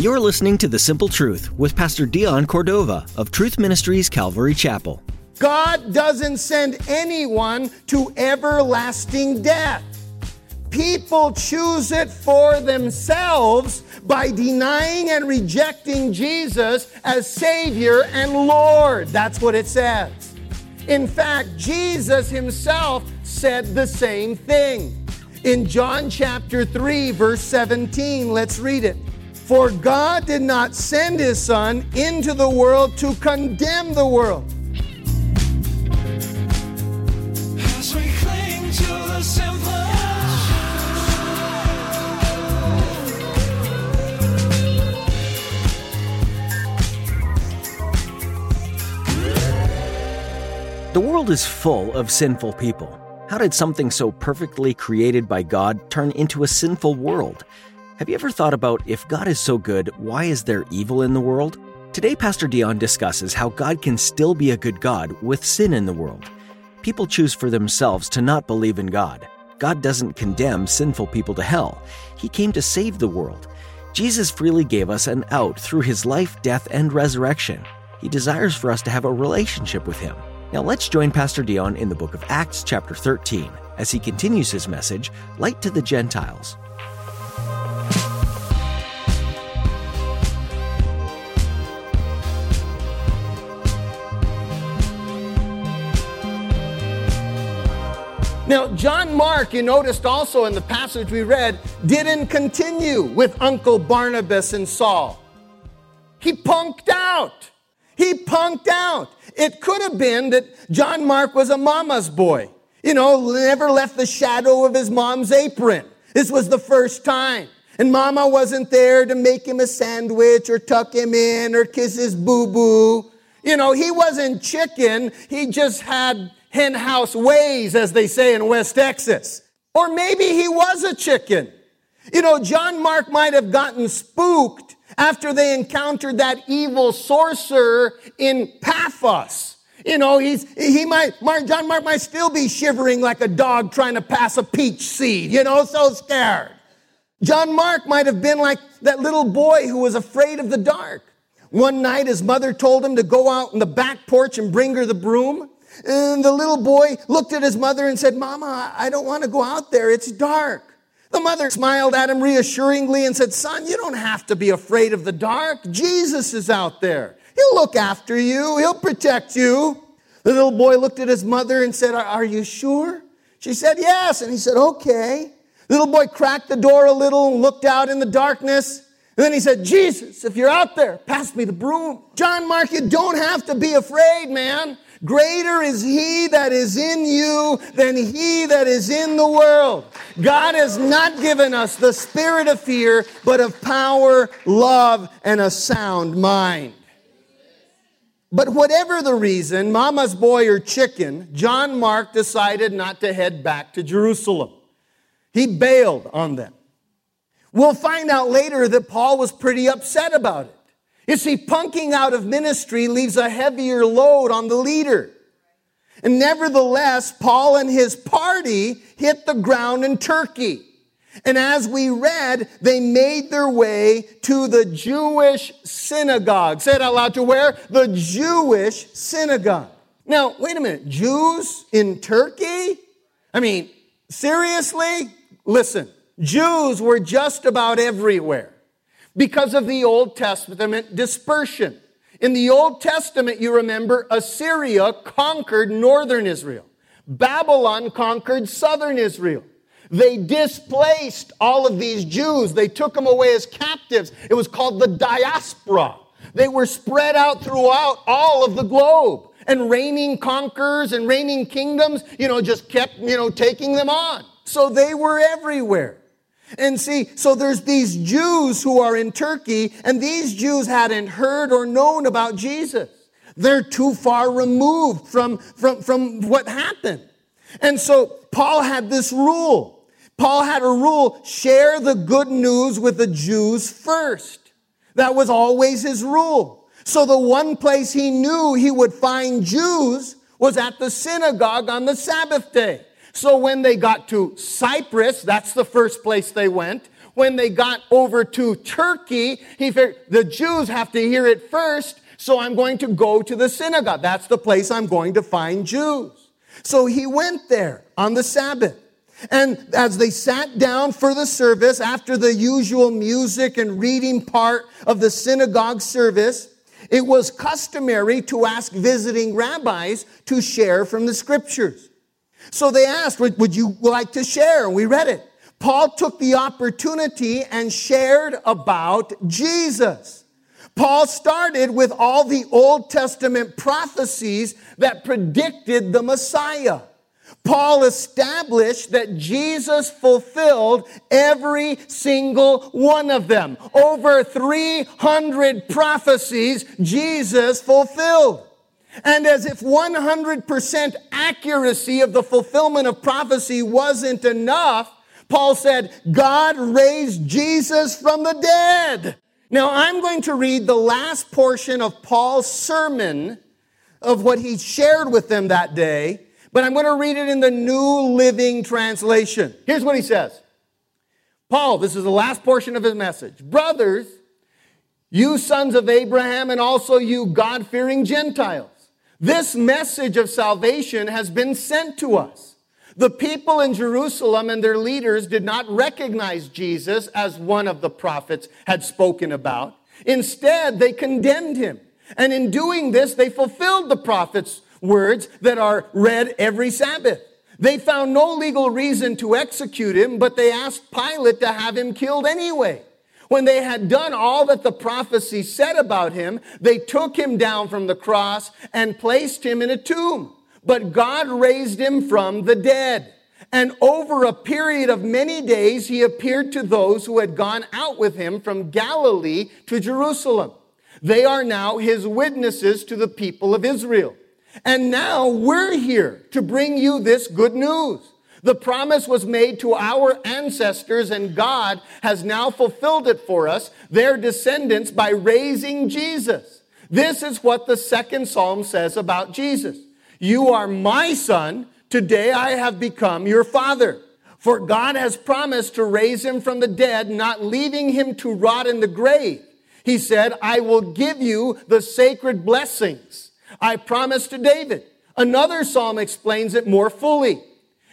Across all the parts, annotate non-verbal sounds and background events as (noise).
You're listening to The Simple Truth with Pastor Dion Cordova of Truth Ministries Calvary Chapel. God doesn't send anyone to everlasting death. People choose it for themselves by denying and rejecting Jesus as Savior and Lord. That's what it says. In fact, Jesus himself said the same thing. In John chapter 3, verse 17, let's read it. For God did not send his Son into the world to condemn the world. As we cling to the The world is full of sinful people. How did something so perfectly created by God turn into a sinful world? Have you ever thought about if God is so good, why is there evil in the world? Today, Pastor Dion discusses how God can still be a good God with sin in the world. People choose for themselves to not believe in God. God doesn't condemn sinful people to hell, He came to save the world. Jesus freely gave us an out through His life, death, and resurrection. He desires for us to have a relationship with Him. Now let's join Pastor Dion in the book of Acts, chapter 13, as he continues his message, Light to the Gentiles. Now, John Mark, you noticed also in the passage we read, didn't continue with Uncle Barnabas and Saul. He punked out. He punked out. It could have been that John Mark was a mama's boy. You know, never left the shadow of his mom's apron. This was the first time. And mama wasn't there to make him a sandwich or tuck him in or kiss his boo boo. You know, he wasn't chicken. He just had hen house ways, as they say in West Texas. Or maybe he was a chicken. You know, John Mark might have gotten spooked after they encountered that evil sorcerer in Paphos. You know, he's, he might, Mark, John Mark might still be shivering like a dog trying to pass a peach seed, you know, so scared. John Mark might have been like that little boy who was afraid of the dark. One night, his mother told him to go out in the back porch and bring her the broom. And the little boy looked at his mother and said, Mama, I don't want to go out there. It's dark. The mother smiled at him reassuringly and said, Son, you don't have to be afraid of the dark. Jesus is out there. He'll look after you, he'll protect you. The little boy looked at his mother and said, Are you sure? She said, Yes. And he said, Okay. The little boy cracked the door a little and looked out in the darkness. And then he said, Jesus, if you're out there, pass me the broom. John Mark, you don't have to be afraid, man. Greater is he that is in you than he that is in the world. God has not given us the spirit of fear, but of power, love, and a sound mind. But whatever the reason, mama's boy or chicken, John Mark decided not to head back to Jerusalem. He bailed on them. We'll find out later that Paul was pretty upset about it. You see, punking out of ministry leaves a heavier load on the leader. And nevertheless, Paul and his party hit the ground in Turkey. And as we read, they made their way to the Jewish synagogue. Say it out loud to where? The Jewish synagogue. Now, wait a minute. Jews in Turkey? I mean, seriously? Listen, Jews were just about everywhere because of the Old Testament dispersion. In the Old Testament, you remember, Assyria conquered northern Israel. Babylon conquered southern Israel. They displaced all of these Jews. They took them away as captives. It was called the diaspora. They were spread out throughout all of the globe. And reigning conquerors and reigning kingdoms, you know, just kept, you know, taking them on. So they were everywhere. And see, so there's these Jews who are in Turkey, and these Jews hadn't heard or known about Jesus. They're too far removed from, from, from what happened. And so Paul had this rule. Paul had a rule share the good news with the Jews first. That was always his rule. So the one place he knew he would find Jews was at the synagogue on the Sabbath day. So when they got to Cyprus, that's the first place they went. When they got over to Turkey, he figured the Jews have to hear it first, so I'm going to go to the synagogue. That's the place I'm going to find Jews. So he went there on the Sabbath. And as they sat down for the service, after the usual music and reading part of the synagogue service, it was customary to ask visiting rabbis to share from the scriptures. So they asked, Would you like to share? We read it. Paul took the opportunity and shared about Jesus. Paul started with all the Old Testament prophecies that predicted the Messiah. Paul established that Jesus fulfilled every single one of them. Over 300 prophecies Jesus fulfilled. And as if 100% accuracy of the fulfillment of prophecy wasn't enough, Paul said, God raised Jesus from the dead. Now I'm going to read the last portion of Paul's sermon of what he shared with them that day but I'm going to read it in the New Living Translation. Here's what he says Paul, this is the last portion of his message. Brothers, you sons of Abraham, and also you God fearing Gentiles, this message of salvation has been sent to us. The people in Jerusalem and their leaders did not recognize Jesus as one of the prophets had spoken about. Instead, they condemned him. And in doing this, they fulfilled the prophets words that are read every Sabbath. They found no legal reason to execute him, but they asked Pilate to have him killed anyway. When they had done all that the prophecy said about him, they took him down from the cross and placed him in a tomb. But God raised him from the dead. And over a period of many days, he appeared to those who had gone out with him from Galilee to Jerusalem. They are now his witnesses to the people of Israel. And now we're here to bring you this good news. The promise was made to our ancestors, and God has now fulfilled it for us, their descendants, by raising Jesus. This is what the second psalm says about Jesus. You are my son. Today I have become your father. For God has promised to raise him from the dead, not leaving him to rot in the grave. He said, I will give you the sacred blessings. I promised to David. Another psalm explains it more fully.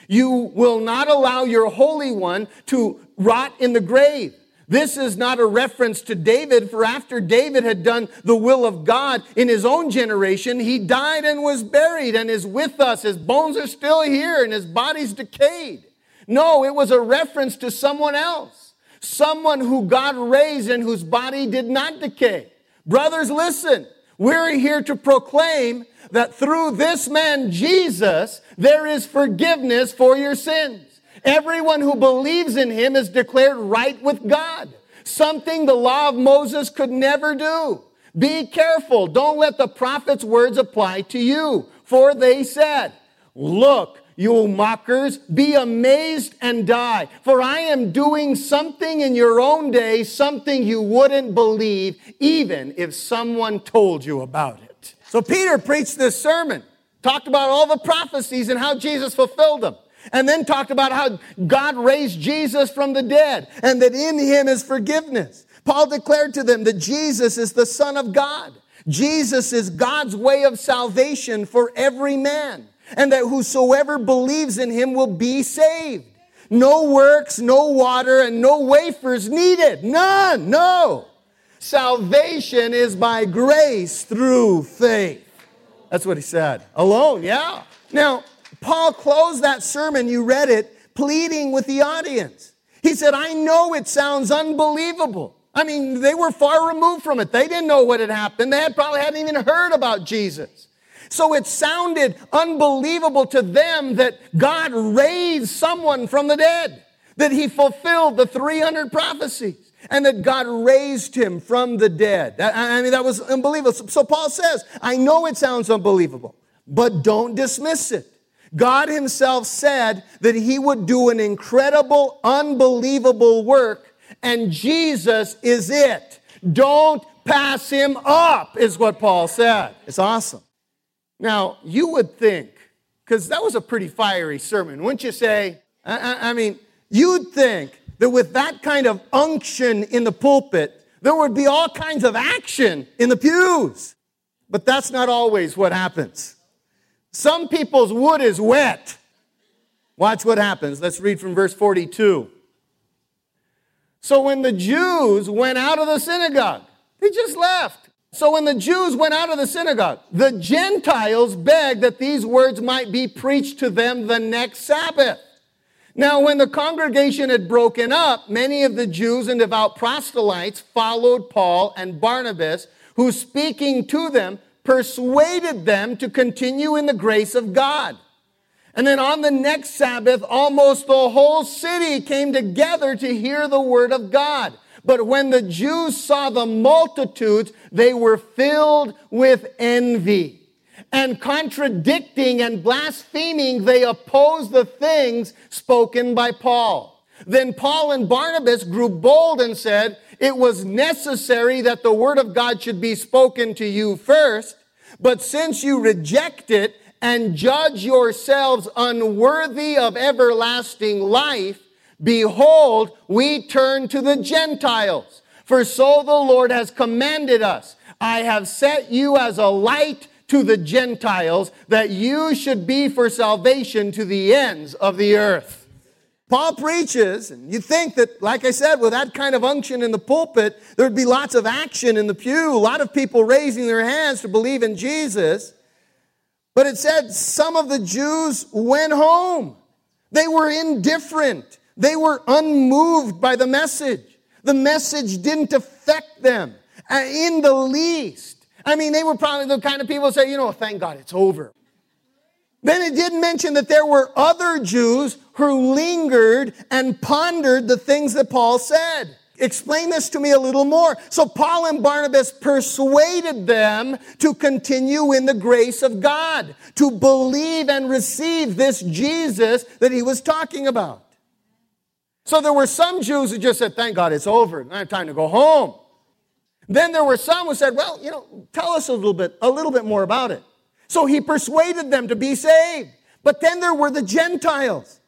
You will not allow your Holy One to rot in the grave. This is not a reference to David, for after David had done the will of God in his own generation, he died and was buried and is with us. His bones are still here and his body's decayed. No, it was a reference to someone else, someone who God raised and whose body did not decay. Brothers, listen. We're here to proclaim that through this man, Jesus, there is forgiveness for your sins. Everyone who believes in him is declared right with God, something the law of Moses could never do. Be careful. Don't let the prophet's words apply to you. For they said, Look, you mockers, be amazed and die. For I am doing something in your own day, something you wouldn't believe, even if someone told you about it. So Peter preached this sermon, talked about all the prophecies and how Jesus fulfilled them. And then talked about how God raised Jesus from the dead and that in him is forgiveness. Paul declared to them that Jesus is the Son of God. Jesus is God's way of salvation for every man and that whosoever believes in him will be saved. No works, no water, and no wafers needed. None, no. Salvation is by grace through faith. That's what he said. Alone, yeah. Now, Paul closed that sermon, you read it, pleading with the audience. He said, I know it sounds unbelievable. I mean, they were far removed from it. They didn't know what had happened. They had probably hadn't even heard about Jesus. So it sounded unbelievable to them that God raised someone from the dead, that he fulfilled the 300 prophecies, and that God raised him from the dead. I mean, that was unbelievable. So Paul says, I know it sounds unbelievable, but don't dismiss it. God himself said that he would do an incredible, unbelievable work, and Jesus is it. Don't pass him up, is what Paul said. It's awesome. Now, you would think, because that was a pretty fiery sermon, wouldn't you say? I, I, I mean, you'd think that with that kind of unction in the pulpit, there would be all kinds of action in the pews. But that's not always what happens. Some people's wood is wet. Watch what happens. Let's read from verse 42. So when the Jews went out of the synagogue, they just left. So when the Jews went out of the synagogue, the Gentiles begged that these words might be preached to them the next Sabbath. Now, when the congregation had broken up, many of the Jews and devout proselytes followed Paul and Barnabas, who speaking to them persuaded them to continue in the grace of God. And then on the next Sabbath, almost the whole city came together to hear the word of God. But when the Jews saw the multitudes, they were filled with envy. And contradicting and blaspheming, they opposed the things spoken by Paul. Then Paul and Barnabas grew bold and said, It was necessary that the word of God should be spoken to you first, but since you reject it, and judge yourselves unworthy of everlasting life, behold, we turn to the Gentiles. For so the Lord has commanded us. I have set you as a light to the Gentiles, that you should be for salvation to the ends of the earth. Paul preaches, and you think that, like I said, with that kind of unction in the pulpit, there'd be lots of action in the pew, a lot of people raising their hands to believe in Jesus. But it said some of the Jews went home. They were indifferent. They were unmoved by the message. The message didn't affect them uh, in the least. I mean, they were probably the kind of people say, you know, thank God it's over. Then it didn't mention that there were other Jews who lingered and pondered the things that Paul said. Explain this to me a little more. So Paul and Barnabas persuaded them to continue in the grace of God, to believe and receive this Jesus that he was talking about. So there were some Jews who just said, thank God it's over. I have time to go home. Then there were some who said, well, you know, tell us a little bit, a little bit more about it. So he persuaded them to be saved. But then there were the Gentiles.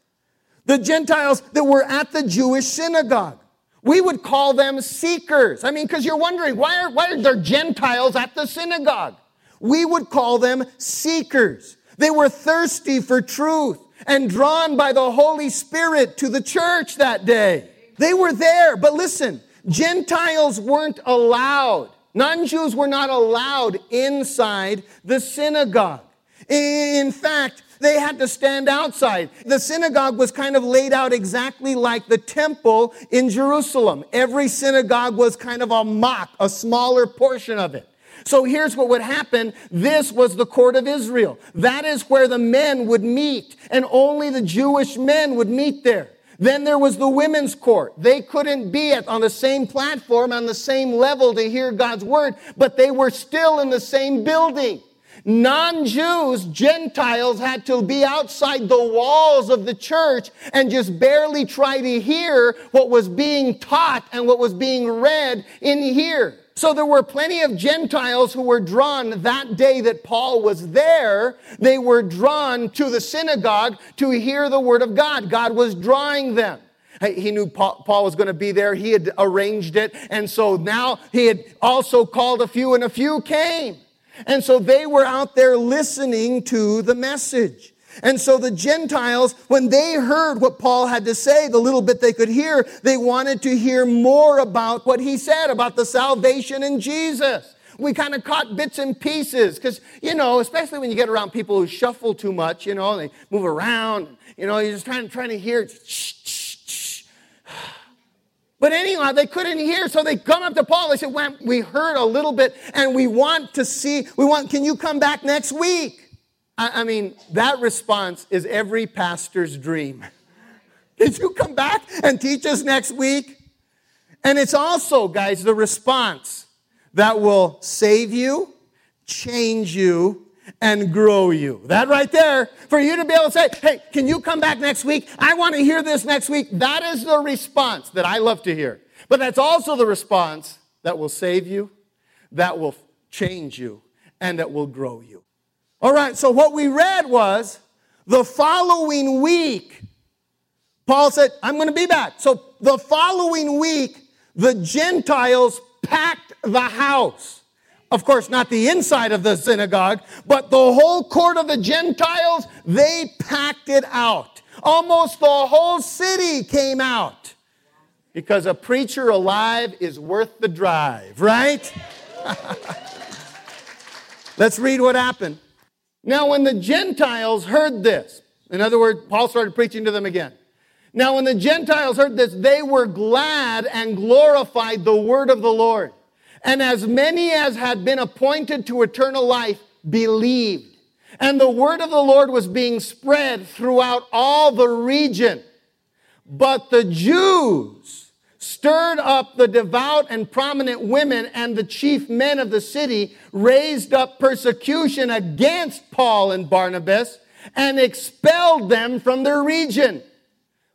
The Gentiles that were at the Jewish synagogue. We would call them seekers. I mean, because you're wondering, why are, why are there Gentiles at the synagogue? We would call them seekers. They were thirsty for truth and drawn by the Holy Spirit to the church that day. They were there, but listen, Gentiles weren't allowed. Non Jews were not allowed inside the synagogue. In fact, they had to stand outside. The synagogue was kind of laid out exactly like the temple in Jerusalem. Every synagogue was kind of a mock, a smaller portion of it. So here's what would happen. This was the court of Israel. That is where the men would meet, and only the Jewish men would meet there. Then there was the women's court. They couldn't be at, on the same platform, on the same level to hear God's word, but they were still in the same building. Non Jews, Gentiles had to be outside the walls of the church and just barely try to hear what was being taught and what was being read in here. So there were plenty of Gentiles who were drawn that day that Paul was there. They were drawn to the synagogue to hear the word of God. God was drawing them. He knew Paul was going to be there. He had arranged it. And so now he had also called a few and a few came. And so they were out there listening to the message. And so the Gentiles, when they heard what Paul had to say, the little bit they could hear, they wanted to hear more about what he said about the salvation in Jesus. We kind of caught bits and pieces because, you know, especially when you get around people who shuffle too much, you know, they move around, you know, you're just trying, trying to hear. But anyhow, they couldn't hear, so they come up to Paul. They said, well, "We heard a little bit, and we want to see. We want. Can you come back next week?" I, I mean, that response is every pastor's dream. (laughs) Did you come back and teach us next week? And it's also, guys, the response that will save you, change you, and grow you. That right there, for you to be able to say, hey, can you come back next week? I want to hear this next week. That is the response that I love to hear. But that's also the response that will save you, that will change you, and that will grow you. All right, so what we read was the following week, Paul said, I'm going to be back. So the following week, the Gentiles packed the house. Of course, not the inside of the synagogue, but the whole court of the Gentiles, they packed it out. Almost the whole city came out. Because a preacher alive is worth the drive, right? (laughs) Let's read what happened. Now, when the Gentiles heard this, in other words, Paul started preaching to them again. Now, when the Gentiles heard this, they were glad and glorified the word of the Lord. And as many as had been appointed to eternal life believed. And the word of the Lord was being spread throughout all the region. But the Jews, stirred up the devout and prominent women and the chief men of the city, raised up persecution against Paul and Barnabas, and expelled them from their region.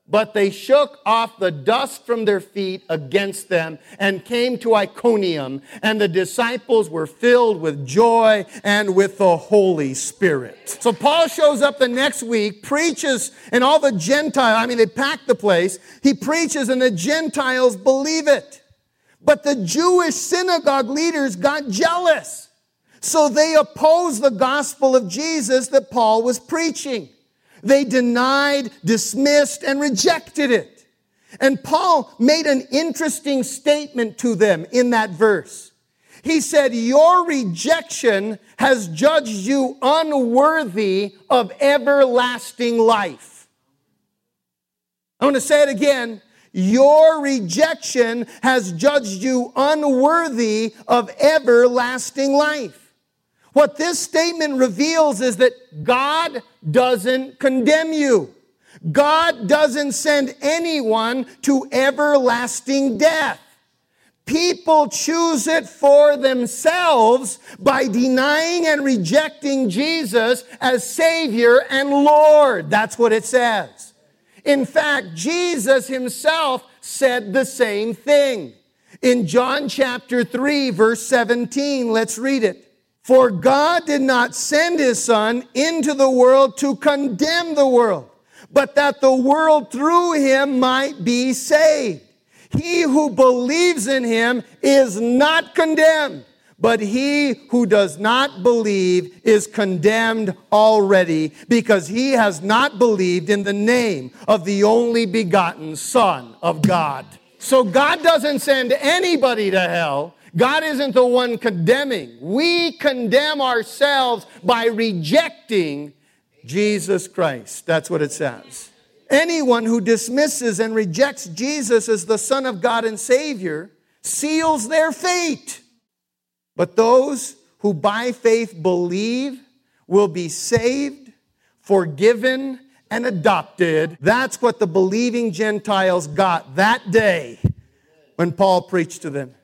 But they shook off the dust from their feet against them and came to Iconium, and the disciples were filled with joy and with the Holy Spirit. So Paul shows up the next week, preaches, and all the Gentiles, I mean, they packed the place. He preaches, and the Gentiles believe it. But the Jewish synagogue leaders got jealous. So they opposed the gospel of Jesus that Paul was preaching. They denied, dismissed, and rejected it. And Paul made an interesting statement to them in that verse. He said, Your rejection has judged you unworthy of everlasting life. I want to say it again. Your rejection has judged you unworthy of everlasting life. What this statement reveals is that God doesn't condemn you. God doesn't send anyone to everlasting death. People choose it for themselves by denying and rejecting Jesus as Savior and Lord. That's what it says. In fact, Jesus himself said the same thing. In John chapter 3, verse 17, let's read it. For God did not send his son into the world to condemn the world, but that the world through him might be saved. He who believes in him is not condemned, but he who does not believe is condemned already because he has not believed in the name of the only begotten Son of God. So God doesn't send anybody to hell. God isn't the one condemning. We condemn ourselves by rejecting Jesus Christ. That's what it says. Anyone who dismisses and rejects Jesus as the Son of God and Savior seals their fate. But those who by faith believe will be saved, forgiven, and adopted. That's what the believing Gentiles got that day when Paul preached to them.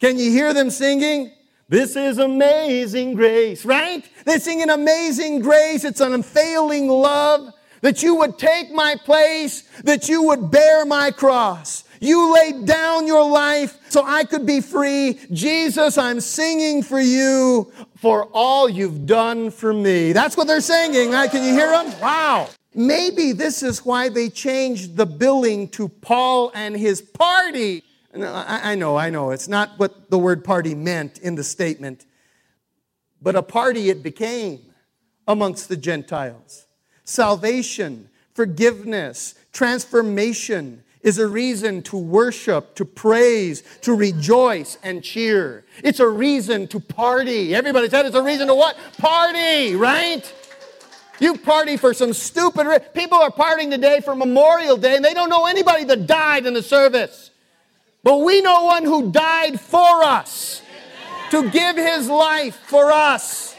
Can you hear them singing? This is amazing grace, right? They sing an amazing grace. It's an unfailing love that you would take my place, that you would bear my cross. You laid down your life so I could be free. Jesus, I'm singing for you for all you've done for me. That's what they're singing. Right? Can you hear them? Wow. Maybe this is why they changed the billing to Paul and his party. I, know, I know. It's not what the word party meant in the statement, but a party it became amongst the Gentiles. Salvation, forgiveness, transformation is a reason to worship, to praise, to rejoice and cheer. It's a reason to party. Everybody said it's a reason to what? Party, right? You party for some stupid. People are partying today for Memorial Day and they don't know anybody that died in the service. But we know one who died for us to give his life for us,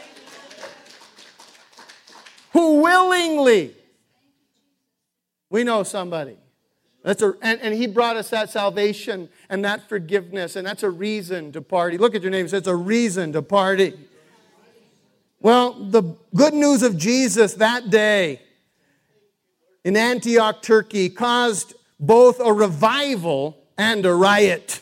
who willingly, we know somebody. That's a, and, and he brought us that salvation and that forgiveness, and that's a reason to party. Look at your name, it's a reason to party. Well, the good news of Jesus that day in Antioch, Turkey, caused both a revival and a riot.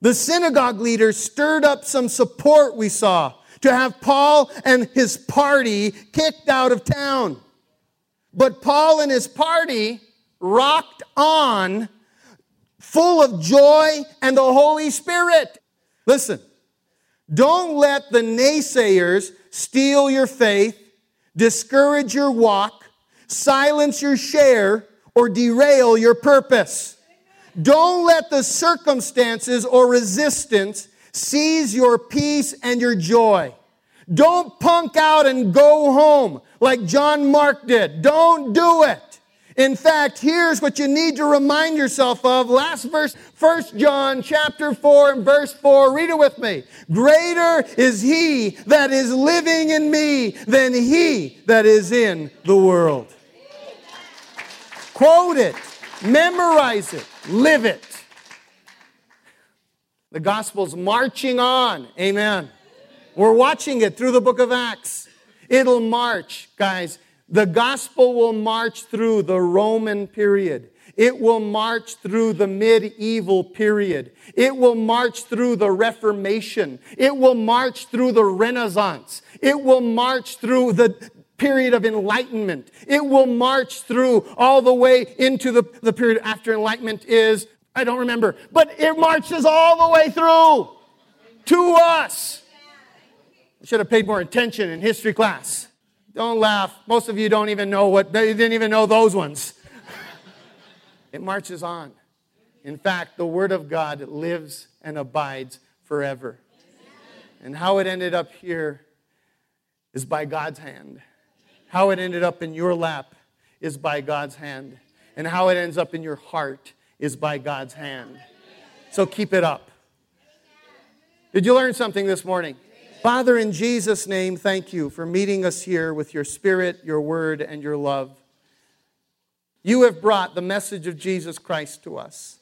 The synagogue leaders stirred up some support, we saw, to have Paul and his party kicked out of town. But Paul and his party rocked on full of joy and the Holy Spirit. Listen, don't let the naysayers steal your faith, discourage your walk, silence your share, or derail your purpose. Don't let the circumstances or resistance seize your peace and your joy. Don't punk out and go home like John Mark did. Don't do it. In fact, here's what you need to remind yourself of. Last verse, 1 John chapter 4 and verse 4. Read it with me. Greater is he that is living in me than he that is in the world. Quote it, memorize it, live it. The gospel's marching on. Amen. We're watching it through the book of Acts. It'll march, guys. The gospel will march through the Roman period. It will march through the medieval period. It will march through the Reformation. It will march through the Renaissance. It will march through the period of enlightenment. It will march through all the way into the, the period after enlightenment is, I don't remember, but it marches all the way through to us. I should have paid more attention in history class. Don't laugh. Most of you don't even know what, they didn't even know those ones. (laughs) it marches on. In fact, the Word of God lives and abides forever. And how it ended up here is by God's hand. How it ended up in your lap is by God's hand. And how it ends up in your heart is by God's hand. So keep it up. Did you learn something this morning? Father, in Jesus' name, thank you for meeting us here with your spirit, your word, and your love. You have brought the message of Jesus Christ to us.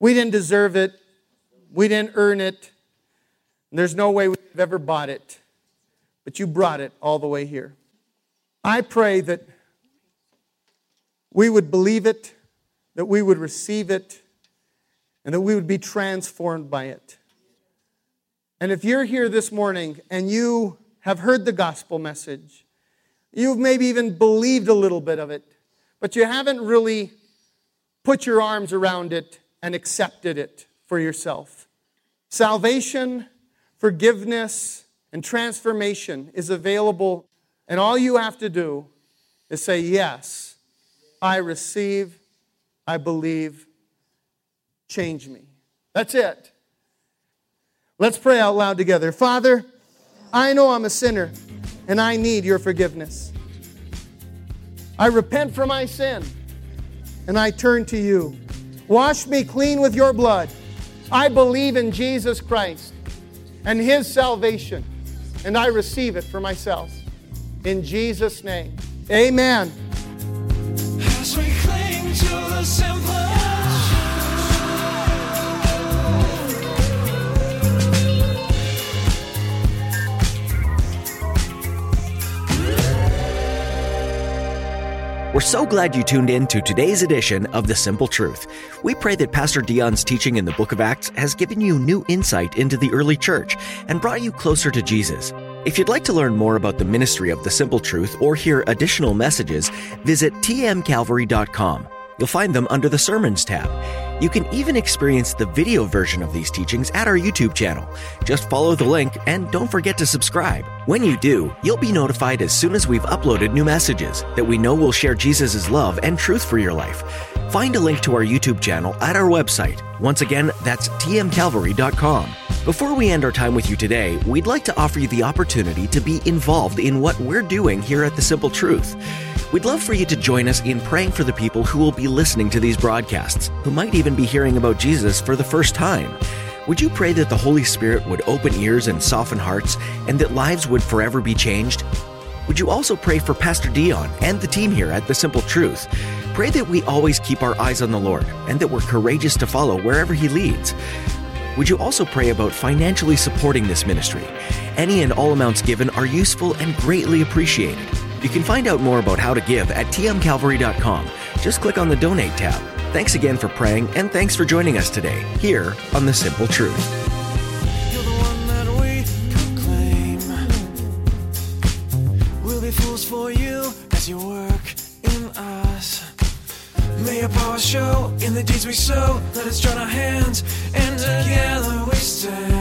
We didn't deserve it, we didn't earn it, there's no way we've ever bought it, but you brought it all the way here. I pray that we would believe it, that we would receive it, and that we would be transformed by it. And if you're here this morning and you have heard the gospel message, you've maybe even believed a little bit of it, but you haven't really put your arms around it and accepted it for yourself. Salvation, forgiveness, and transformation is available, and all you have to do is say, Yes, I receive, I believe, change me. That's it. Let's pray out loud together. Father, I know I'm a sinner and I need your forgiveness. I repent for my sin and I turn to you. Wash me clean with your blood. I believe in Jesus Christ and his salvation and I receive it for myself. In Jesus' name, amen. We're so glad you tuned in to today's edition of The Simple Truth. We pray that Pastor Dion's teaching in the book of Acts has given you new insight into the early church and brought you closer to Jesus. If you'd like to learn more about the ministry of The Simple Truth or hear additional messages, visit tmcalvary.com. You'll find them under the Sermons tab. You can even experience the video version of these teachings at our YouTube channel. Just follow the link and don't forget to subscribe. When you do, you'll be notified as soon as we've uploaded new messages that we know will share Jesus' love and truth for your life. Find a link to our YouTube channel at our website. Once again, that's tmcalvary.com. Before we end our time with you today, we'd like to offer you the opportunity to be involved in what we're doing here at The Simple Truth. We'd love for you to join us in praying for the people who will be listening to these broadcasts, who might even be hearing about Jesus for the first time. Would you pray that the Holy Spirit would open ears and soften hearts, and that lives would forever be changed? Would you also pray for Pastor Dion and the team here at The Simple Truth? Pray that we always keep our eyes on the Lord and that we're courageous to follow wherever He leads. Would you also pray about financially supporting this ministry? Any and all amounts given are useful and greatly appreciated. You can find out more about how to give at tmcalvary.com. Just click on the Donate tab. Thanks again for praying, and thanks for joining us today here on The Simple Truth. Deeds we sow. Let us join our hands, and together we stand.